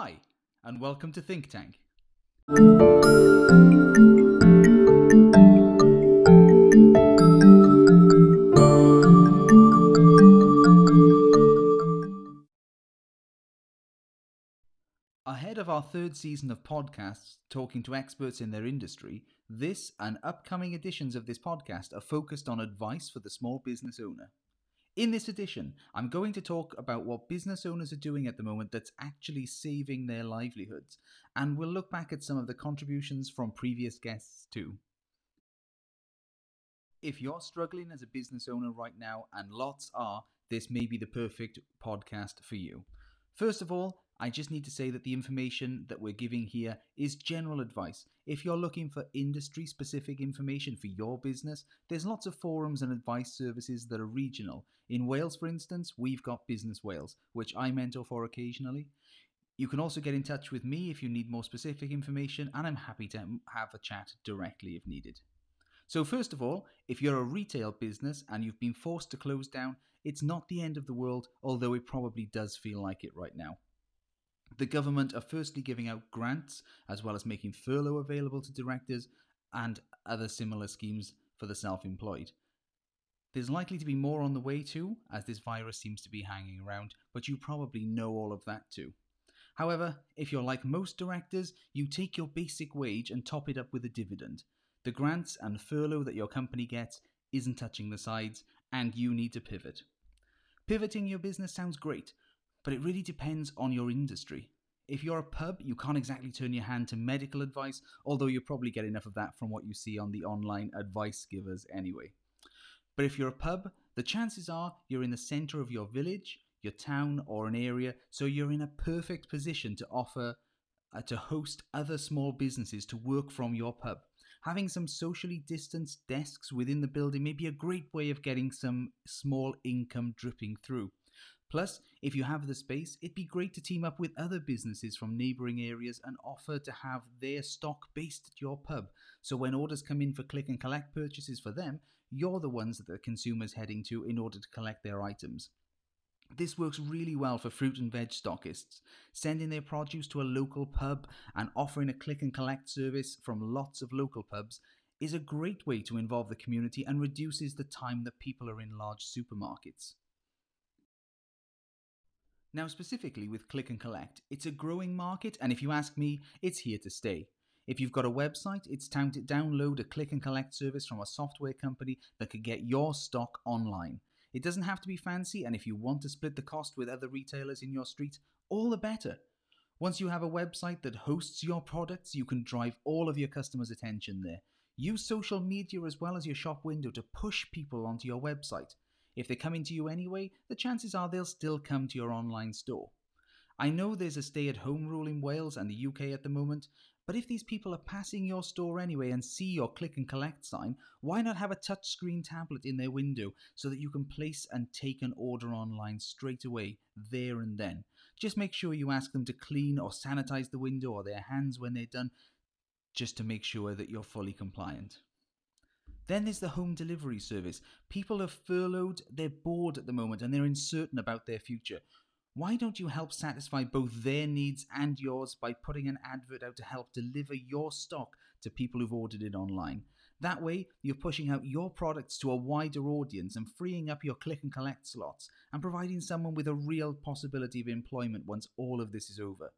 Hi, and welcome to Think Tank. Ahead of our third season of podcasts talking to experts in their industry, this and upcoming editions of this podcast are focused on advice for the small business owner. In this edition, I'm going to talk about what business owners are doing at the moment that's actually saving their livelihoods, and we'll look back at some of the contributions from previous guests too. If you're struggling as a business owner right now, and lots are, this may be the perfect podcast for you. First of all, I just need to say that the information that we're giving here is general advice. If you're looking for industry specific information for your business, there's lots of forums and advice services that are regional. In Wales, for instance, we've got Business Wales, which I mentor for occasionally. You can also get in touch with me if you need more specific information, and I'm happy to have a chat directly if needed. So, first of all, if you're a retail business and you've been forced to close down, it's not the end of the world, although it probably does feel like it right now. The government are firstly giving out grants as well as making furlough available to directors and other similar schemes for the self employed. There's likely to be more on the way too, as this virus seems to be hanging around, but you probably know all of that too. However, if you're like most directors, you take your basic wage and top it up with a dividend. The grants and furlough that your company gets isn't touching the sides, and you need to pivot. Pivoting your business sounds great, but it really depends on your industry. If you're a pub, you can't exactly turn your hand to medical advice, although you probably get enough of that from what you see on the online advice givers anyway. But if you're a pub, the chances are you're in the centre of your village, your town, or an area, so you're in a perfect position to offer uh, to host other small businesses to work from your pub. Having some socially distanced desks within the building may be a great way of getting some small income dripping through. Plus, if you have the space, it'd be great to team up with other businesses from neighbouring areas and offer to have their stock based at your pub. So when orders come in for click and collect purchases for them, you're the ones that the consumer's heading to in order to collect their items. This works really well for fruit and veg stockists. Sending their produce to a local pub and offering a click and collect service from lots of local pubs is a great way to involve the community and reduces the time that people are in large supermarkets. Now, specifically with Click and Collect, it's a growing market, and if you ask me, it's here to stay. If you've got a website, it's time to download a click and collect service from a software company that could get your stock online. It doesn't have to be fancy, and if you want to split the cost with other retailers in your street, all the better. Once you have a website that hosts your products, you can drive all of your customers' attention there. Use social media as well as your shop window to push people onto your website. If they're coming to you anyway, the chances are they'll still come to your online store. I know there's a stay at home rule in Wales and the UK at the moment, but if these people are passing your store anyway and see your click and collect sign, why not have a touchscreen tablet in their window so that you can place and take an order online straight away, there and then? Just make sure you ask them to clean or sanitize the window or their hands when they're done, just to make sure that you're fully compliant. Then there's the home delivery service. People are furloughed, they're bored at the moment, and they're uncertain about their future. Why don't you help satisfy both their needs and yours by putting an advert out to help deliver your stock to people who've ordered it online? That way, you're pushing out your products to a wider audience and freeing up your click and collect slots and providing someone with a real possibility of employment once all of this is over.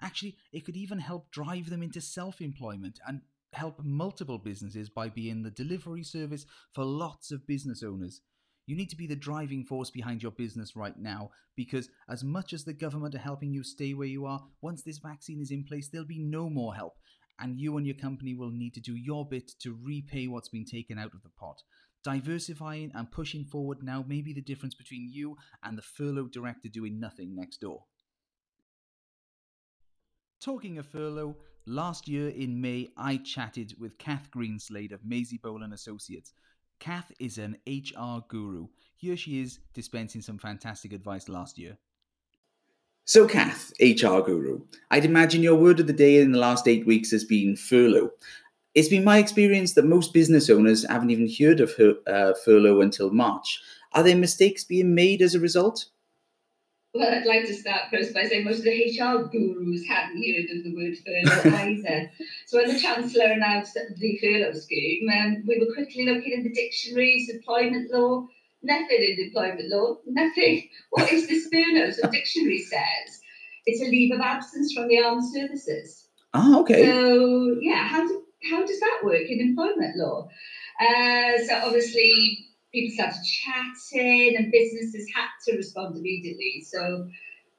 Actually, it could even help drive them into self employment and help multiple businesses by being the delivery service for lots of business owners. You need to be the driving force behind your business right now because, as much as the government are helping you stay where you are, once this vaccine is in place, there'll be no more help, and you and your company will need to do your bit to repay what's been taken out of the pot. Diversifying and pushing forward now may be the difference between you and the furlough director doing nothing next door. Talking of furlough, last year in May, I chatted with Kath Greenslade of Maisie Bolan Associates. Kath is an HR guru. Here she is dispensing some fantastic advice last year. So, Kath, HR guru, I'd imagine your word of the day in the last eight weeks has been furlough. It's been my experience that most business owners haven't even heard of uh, furlough until March. Are there mistakes being made as a result? Well, I'd like to start first by saying most of the HR gurus hadn't heard of the word furlough either. So when the Chancellor announced the furlough scheme, um, we were quickly looking in the dictionaries, employment law, nothing in employment law, nothing. What is this furlough? So dictionary says it's a leave of absence from the armed services. Ah, okay. So yeah, how do, how does that work in employment law? Uh, so obviously people started chatting and businesses had to respond immediately. So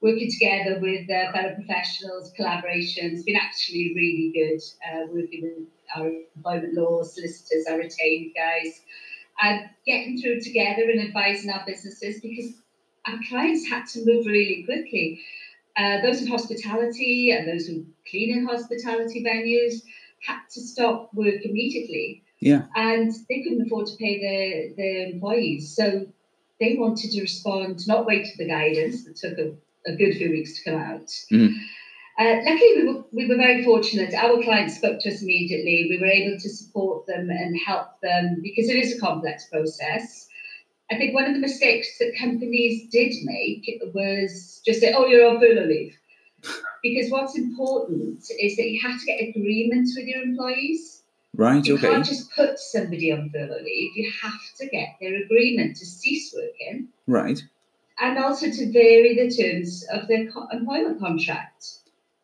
working together with uh, fellow professionals, collaboration has been actually really good. Uh, working with our employment law solicitors, our retained guys, and getting through together and advising our businesses because our clients had to move really quickly. Uh, those in hospitality and those who clean in hospitality venues had to stop work immediately. Yeah. And they couldn't afford to pay their, their employees. So they wanted to respond, not wait for the guidance that took a, a good few weeks to come out. Mhm. Uh, luckily, we were, we were very fortunate. Our clients spoke to us immediately. We were able to support them and help them because it is a complex process. I think one of the mistakes that companies did make was just say, oh, you're on furlough leave. Because what's important is that you have to get agreements with your employees. Right, You okay. can't just put somebody on furlough leave. You have to get their agreement to cease working Right. and also to vary the terms of their co- employment contract.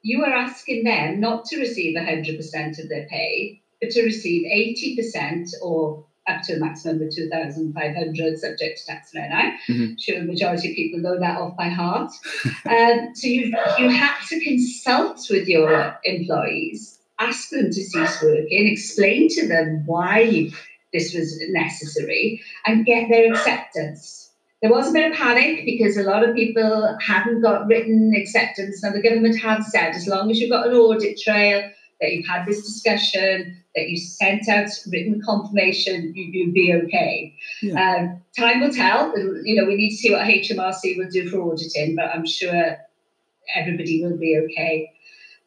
You are asking them not to receive 100% of their pay, but to receive 80% or up to a maximum of 2,500 subject to tax and NI. Mhm. Sure, the majority of people know that off by heart. um, so you, you have to consult with your employees, ask them to cease working, explain to them why this was necessary, and get their acceptance. There was a bit of panic because a lot of people hadn't got written acceptance. Now, the government have said as long as you've got an audit trail, that you've had this discussion, that you sent out written confirmation, you, you'll be okay. Yeah. Um, time will tell. You know, we need to see what HMRC will do for auditing, but I'm sure everybody will be okay.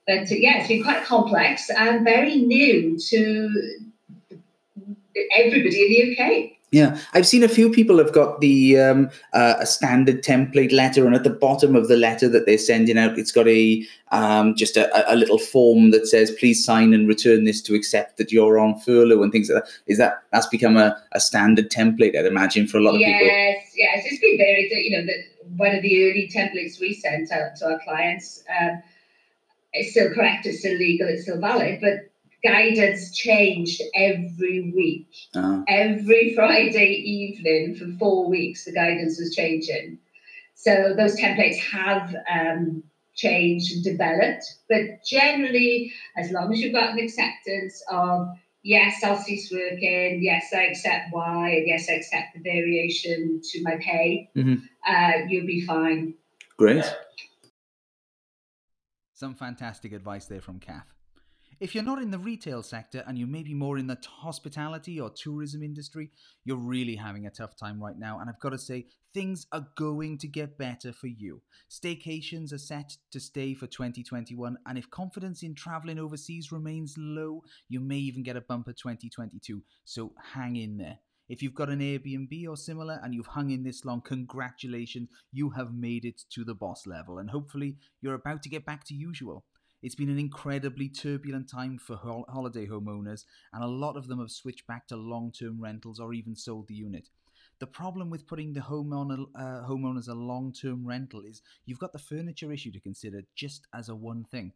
But uh, yeah, it's been quite complex and very new to everybody in the UK. Yeah, I've seen a few people have got the um, uh, a standard template letter, and at the bottom of the letter that they're sending out, it's got a um, just a, a little form that says, "Please sign and return this to accept that you're on furlough," and things like that. Is that that's become a, a standard template? I'd imagine for a lot of people. yes, yes, it's been very You know, the, one of the early templates we sent out to our clients. Um, it's still correct, it's still legal, it's still valid, but guidance changed every week. Uh, every Friday evening for four weeks, the guidance was changing. So those templates have um, changed and developed, but generally, as long as you've got an acceptance of yes, I'll cease working, yes, I accept why, and yes, I accept the variation to my pay, Mhm. uh, you'll be fine. great. Some fantastic advice there from Kath. If you're not in the retail sector and you may be more in the hospitality or tourism industry, you're really having a tough time right now. And I've got to say, things are going to get better for you. Staycations are set to stay for 2021, and if confidence in traveling overseas remains low, you may even get a bumper 2022. So hang in there. If you've got an Airbnb or similar and you've hung in this long, congratulations, you have made it to the boss level, and hopefully you're about to get back to usual. It's been an incredibly turbulent time for hol- holiday homeowners, and a lot of them have switched back to long term rentals or even sold the unit. The problem with putting the homeowner, uh, homeowners a long term rental is you've got the furniture issue to consider just as a one thing.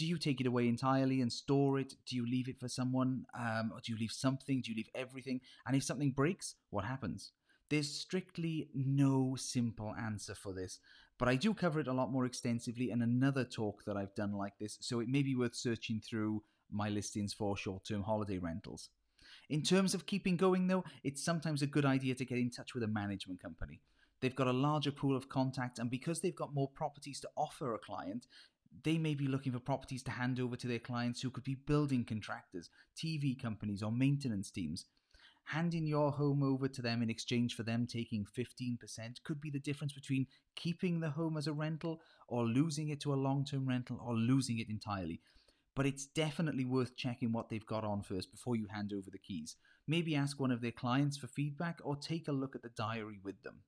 Do you take it away entirely and store it? Do you leave it for someone? Um, or do you leave something? Do you leave everything? And if something breaks, what happens? There's strictly no simple answer for this, but I do cover it a lot more extensively in another talk that I've done like this, so it may be worth searching through my listings for short term holiday rentals. In terms of keeping going, though, it's sometimes a good idea to get in touch with a management company. They've got a larger pool of contacts, and because they've got more properties to offer a client, they may be looking for properties to hand over to their clients who could be building contractors, TV companies, or maintenance teams. Handing your home over to them in exchange for them taking 15% could be the difference between keeping the home as a rental or losing it to a long term rental or losing it entirely. But it's definitely worth checking what they've got on first before you hand over the keys. Maybe ask one of their clients for feedback or take a look at the diary with them.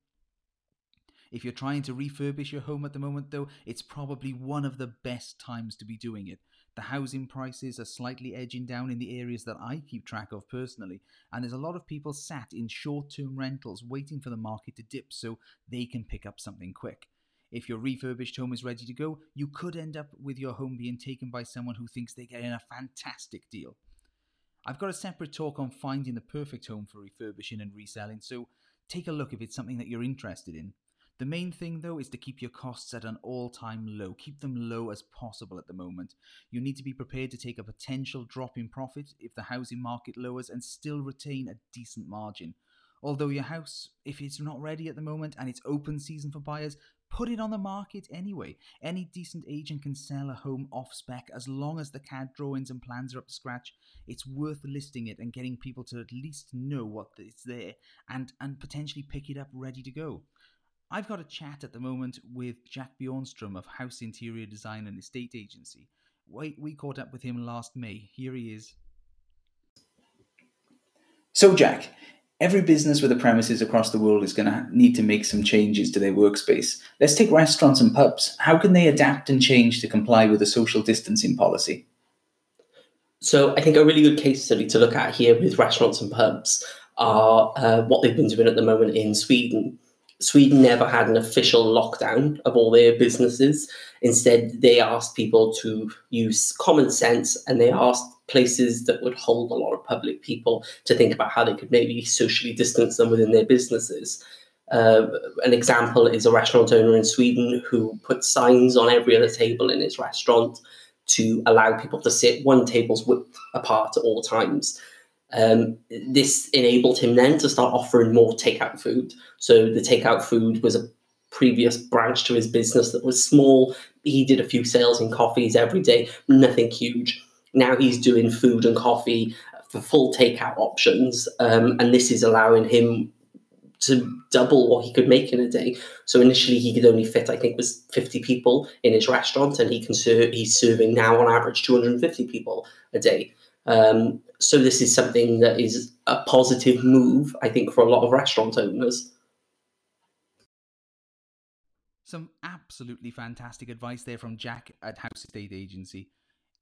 If you're trying to refurbish your home at the moment, though, it's probably one of the best times to be doing it. The housing prices are slightly edging down in the areas that I keep track of personally, and there's a lot of people sat in short term rentals waiting for the market to dip so they can pick up something quick. If your refurbished home is ready to go, you could end up with your home being taken by someone who thinks they're getting a fantastic deal. I've got a separate talk on finding the perfect home for refurbishing and reselling, so take a look if it's something that you're interested in. The main thing, though, is to keep your costs at an all time low. Keep them low as possible at the moment. You need to be prepared to take a potential drop in profit if the housing market lowers and still retain a decent margin. Although your house, if it's not ready at the moment and it's open season for buyers, put it on the market anyway. Any decent agent can sell a home off spec as long as the CAD drawings and plans are up to scratch. It's worth listing it and getting people to at least know what it's there and, and potentially pick it up ready to go. I've got a chat at the moment with Jack Bjornstrom of House Interior Design and Estate Agency. We, we caught up with him last May. Here he is. So, Jack, every business with a premises across the world is going to need to make some changes to their workspace. Let's take restaurants and pubs. How can they adapt and change to comply with a social distancing policy? So, I think a really good case study to look at here with restaurants and pubs are uh, what they've been doing at the moment in Sweden. Sweden never had an official lockdown of all their businesses. Instead, they asked people to use common sense and they asked places that would hold a lot of public people to think about how they could maybe socially distance them within their businesses. Uh, an example is a restaurant owner in Sweden who put signs on every other table in his restaurant to allow people to sit one table's width apart at all times. Um, this enabled him then to start offering more takeout food. So the takeout food was a previous branch to his business that was small. He did a few sales in coffees every day, nothing huge. Now he's doing food and coffee for full takeout options, um, and this is allowing him to double what he could make in a day. So initially he could only fit, I think, was 50 people in his restaurant, and he can serve. He's serving now on average 250 people a day. Um, so this is something that is a positive move, I think, for a lot of restaurant owners. Some absolutely fantastic advice there from Jack at House Estate Agency.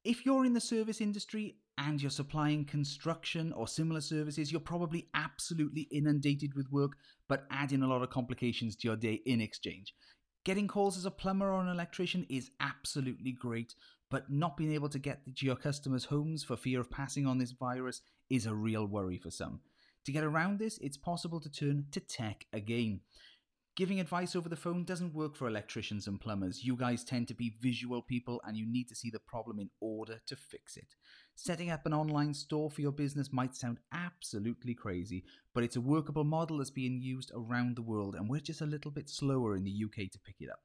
If you're in the service industry and you're supplying construction or similar services, you're probably absolutely inundated with work, but adding a lot of complications to your day in exchange. Getting calls as a plumber or an electrician is absolutely great, but not being able to get to your customers' homes for fear of passing on this virus is a real worry for some. To get around this, it's possible to turn to tech again. Giving advice over the phone doesn't work for electricians and plumbers. You guys tend to be visual people and you need to see the problem in order to fix it. Setting up an online store for your business might sound absolutely crazy, but it's a workable model that's being used around the world and we're just a little bit slower in the UK to pick it up.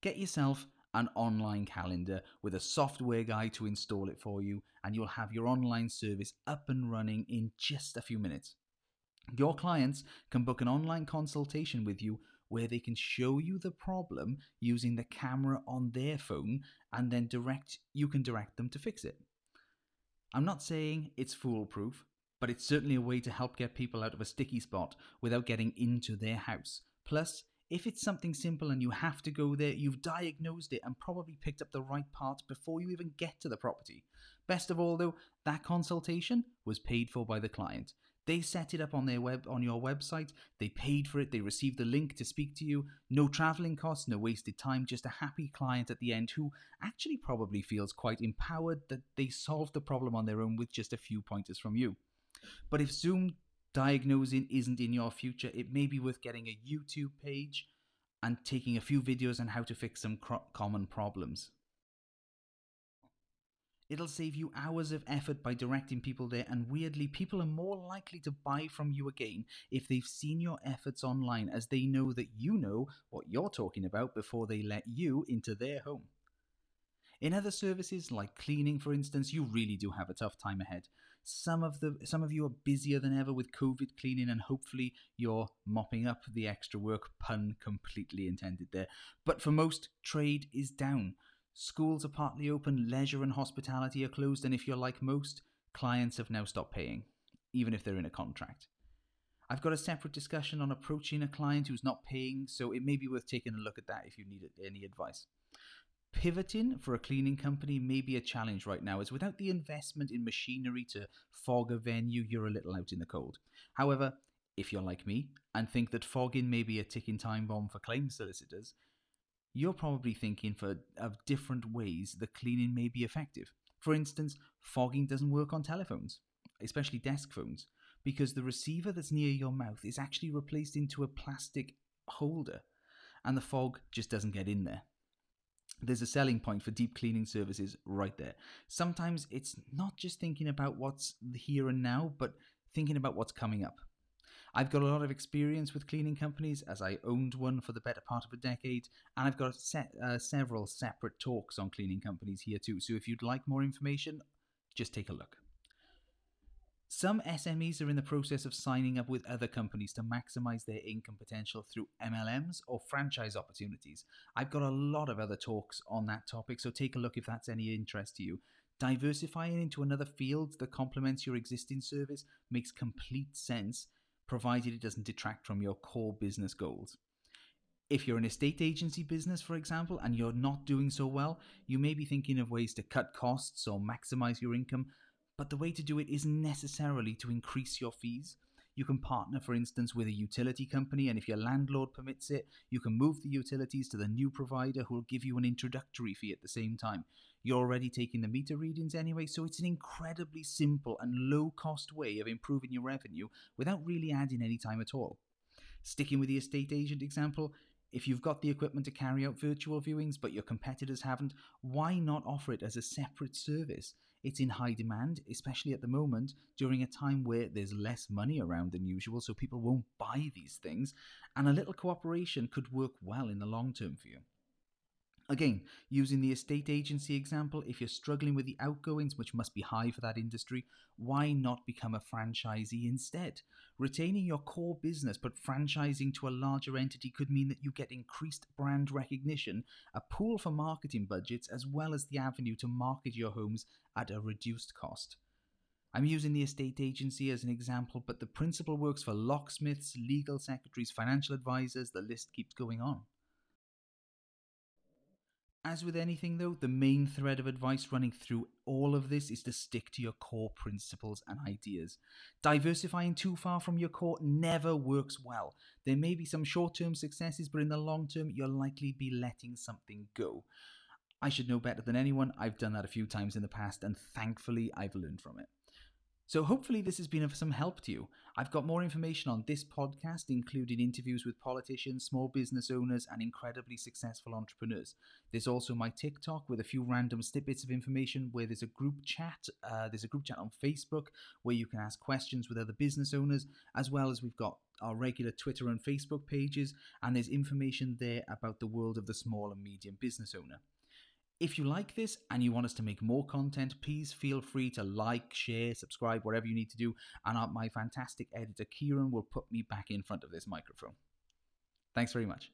Get yourself an online calendar with a software guy to install it for you, and you'll have your online service up and running in just a few minutes. Your clients can book an online consultation with you where they can show you the problem using the camera on their phone and then direct you can direct them to fix it. I'm not saying it's foolproof, but it's certainly a way to help get people out of a sticky spot without getting into their house. Plus, if it's something simple and you have to go there, you've diagnosed it and probably picked up the right parts before you even get to the property. Best of all, though, that consultation was paid for by the client. They set it up on their web on your website. They paid for it. They received the link to speak to you. No traveling costs, no wasted time. Just a happy client at the end who actually probably feels quite empowered that they solved the problem on their own with just a few pointers from you. But if Zoom diagnosing isn't in your future, it may be worth getting a YouTube page and taking a few videos on how to fix some common problems. It'll save you hours of effort by directing people there, and weirdly, people are more likely to buy from you again if they've seen your efforts online, as they know that you know what you're talking about before they let you into their home. In other services like cleaning, for instance, you really do have a tough time ahead. Some of the some of you are busier than ever with COVID cleaning, and hopefully you're mopping up the extra work. Pun completely intended there. But for most, trade is down. Schools are partly open, leisure and hospitality are closed, and if you're like most, clients have now stopped paying, even if they're in a contract. I've got a separate discussion on approaching a client who's not paying, so it may be worth taking a look at that if you need any advice. Pivoting for a cleaning company may be a challenge right now, as without the investment in machinery to fog a venue, you're a little out in the cold. However, if you're like me and think that fogging may be a ticking time bomb for claim solicitors, you're probably thinking for of different ways the cleaning may be effective. For instance, fogging doesn't work on telephones, especially desk phones, because the receiver that's near your mouth is actually replaced into a plastic holder and the fog just doesn't get in there. There's a selling point for deep cleaning services right there. Sometimes it's not just thinking about what's here and now, but thinking about what's coming up. I've got a lot of experience with cleaning companies as I owned one for the better part of a decade, and I've got uh, several separate talks on cleaning companies here too. So if you'd like more information, just take a look. Some SMEs are in the process of signing up with other companies to maximize their income potential through MLMs or franchise opportunities. I've got a lot of other talks on that topic, so take a look if that's any interest to you. Diversifying into another field that complements your existing service makes complete sense provided it doesn't detract from your core business goals. If you're an estate agency business, for example, and you're not doing so well, you may be thinking of ways to cut costs or maximize your income, but the way to do it isn't necessarily to increase your fees. You can partner, for instance, with a utility company, and if your landlord permits it, you can move the utilities to the new provider who will give you an introductory fee at the same time. You're already taking the meter readings anyway, so it's an incredibly simple and low cost way of improving your revenue without really adding any time at all. Sticking with the estate agent example, if you've got the equipment to carry out virtual viewings but your competitors haven't, why not offer it as a separate service? It's in high demand, especially at the moment during a time where there's less money around than usual, so people won't buy these things, and a little cooperation could work well in the long term for you. Again, using the estate agency example, if you're struggling with the outgoings, which must be high for that industry, why not become a franchisee instead? Retaining your core business but franchising to a larger entity could mean that you get increased brand recognition, a pool for marketing budgets, as well as the avenue to market your homes at a reduced cost. I'm using the estate agency as an example, but the principle works for locksmiths, legal secretaries, financial advisors, the list keeps going on. As with anything, though, the main thread of advice running through all of this is to stick to your core principles and ideas. Diversifying too far from your core never works well. There may be some short term successes, but in the long term, you'll likely be letting something go. I should know better than anyone. I've done that a few times in the past, and thankfully, I've learned from it. So, hopefully, this has been of some help to you. I've got more information on this podcast, including interviews with politicians, small business owners, and incredibly successful entrepreneurs. There's also my TikTok with a few random snippets of information where there's a group chat. Uh, there's a group chat on Facebook where you can ask questions with other business owners, as well as we've got our regular Twitter and Facebook pages, and there's information there about the world of the small and medium business owner. If you like this and you want us to make more content, please feel free to like, share, subscribe, whatever you need to do. And my fantastic editor, Kieran, will put me back in front of this microphone. Thanks very much.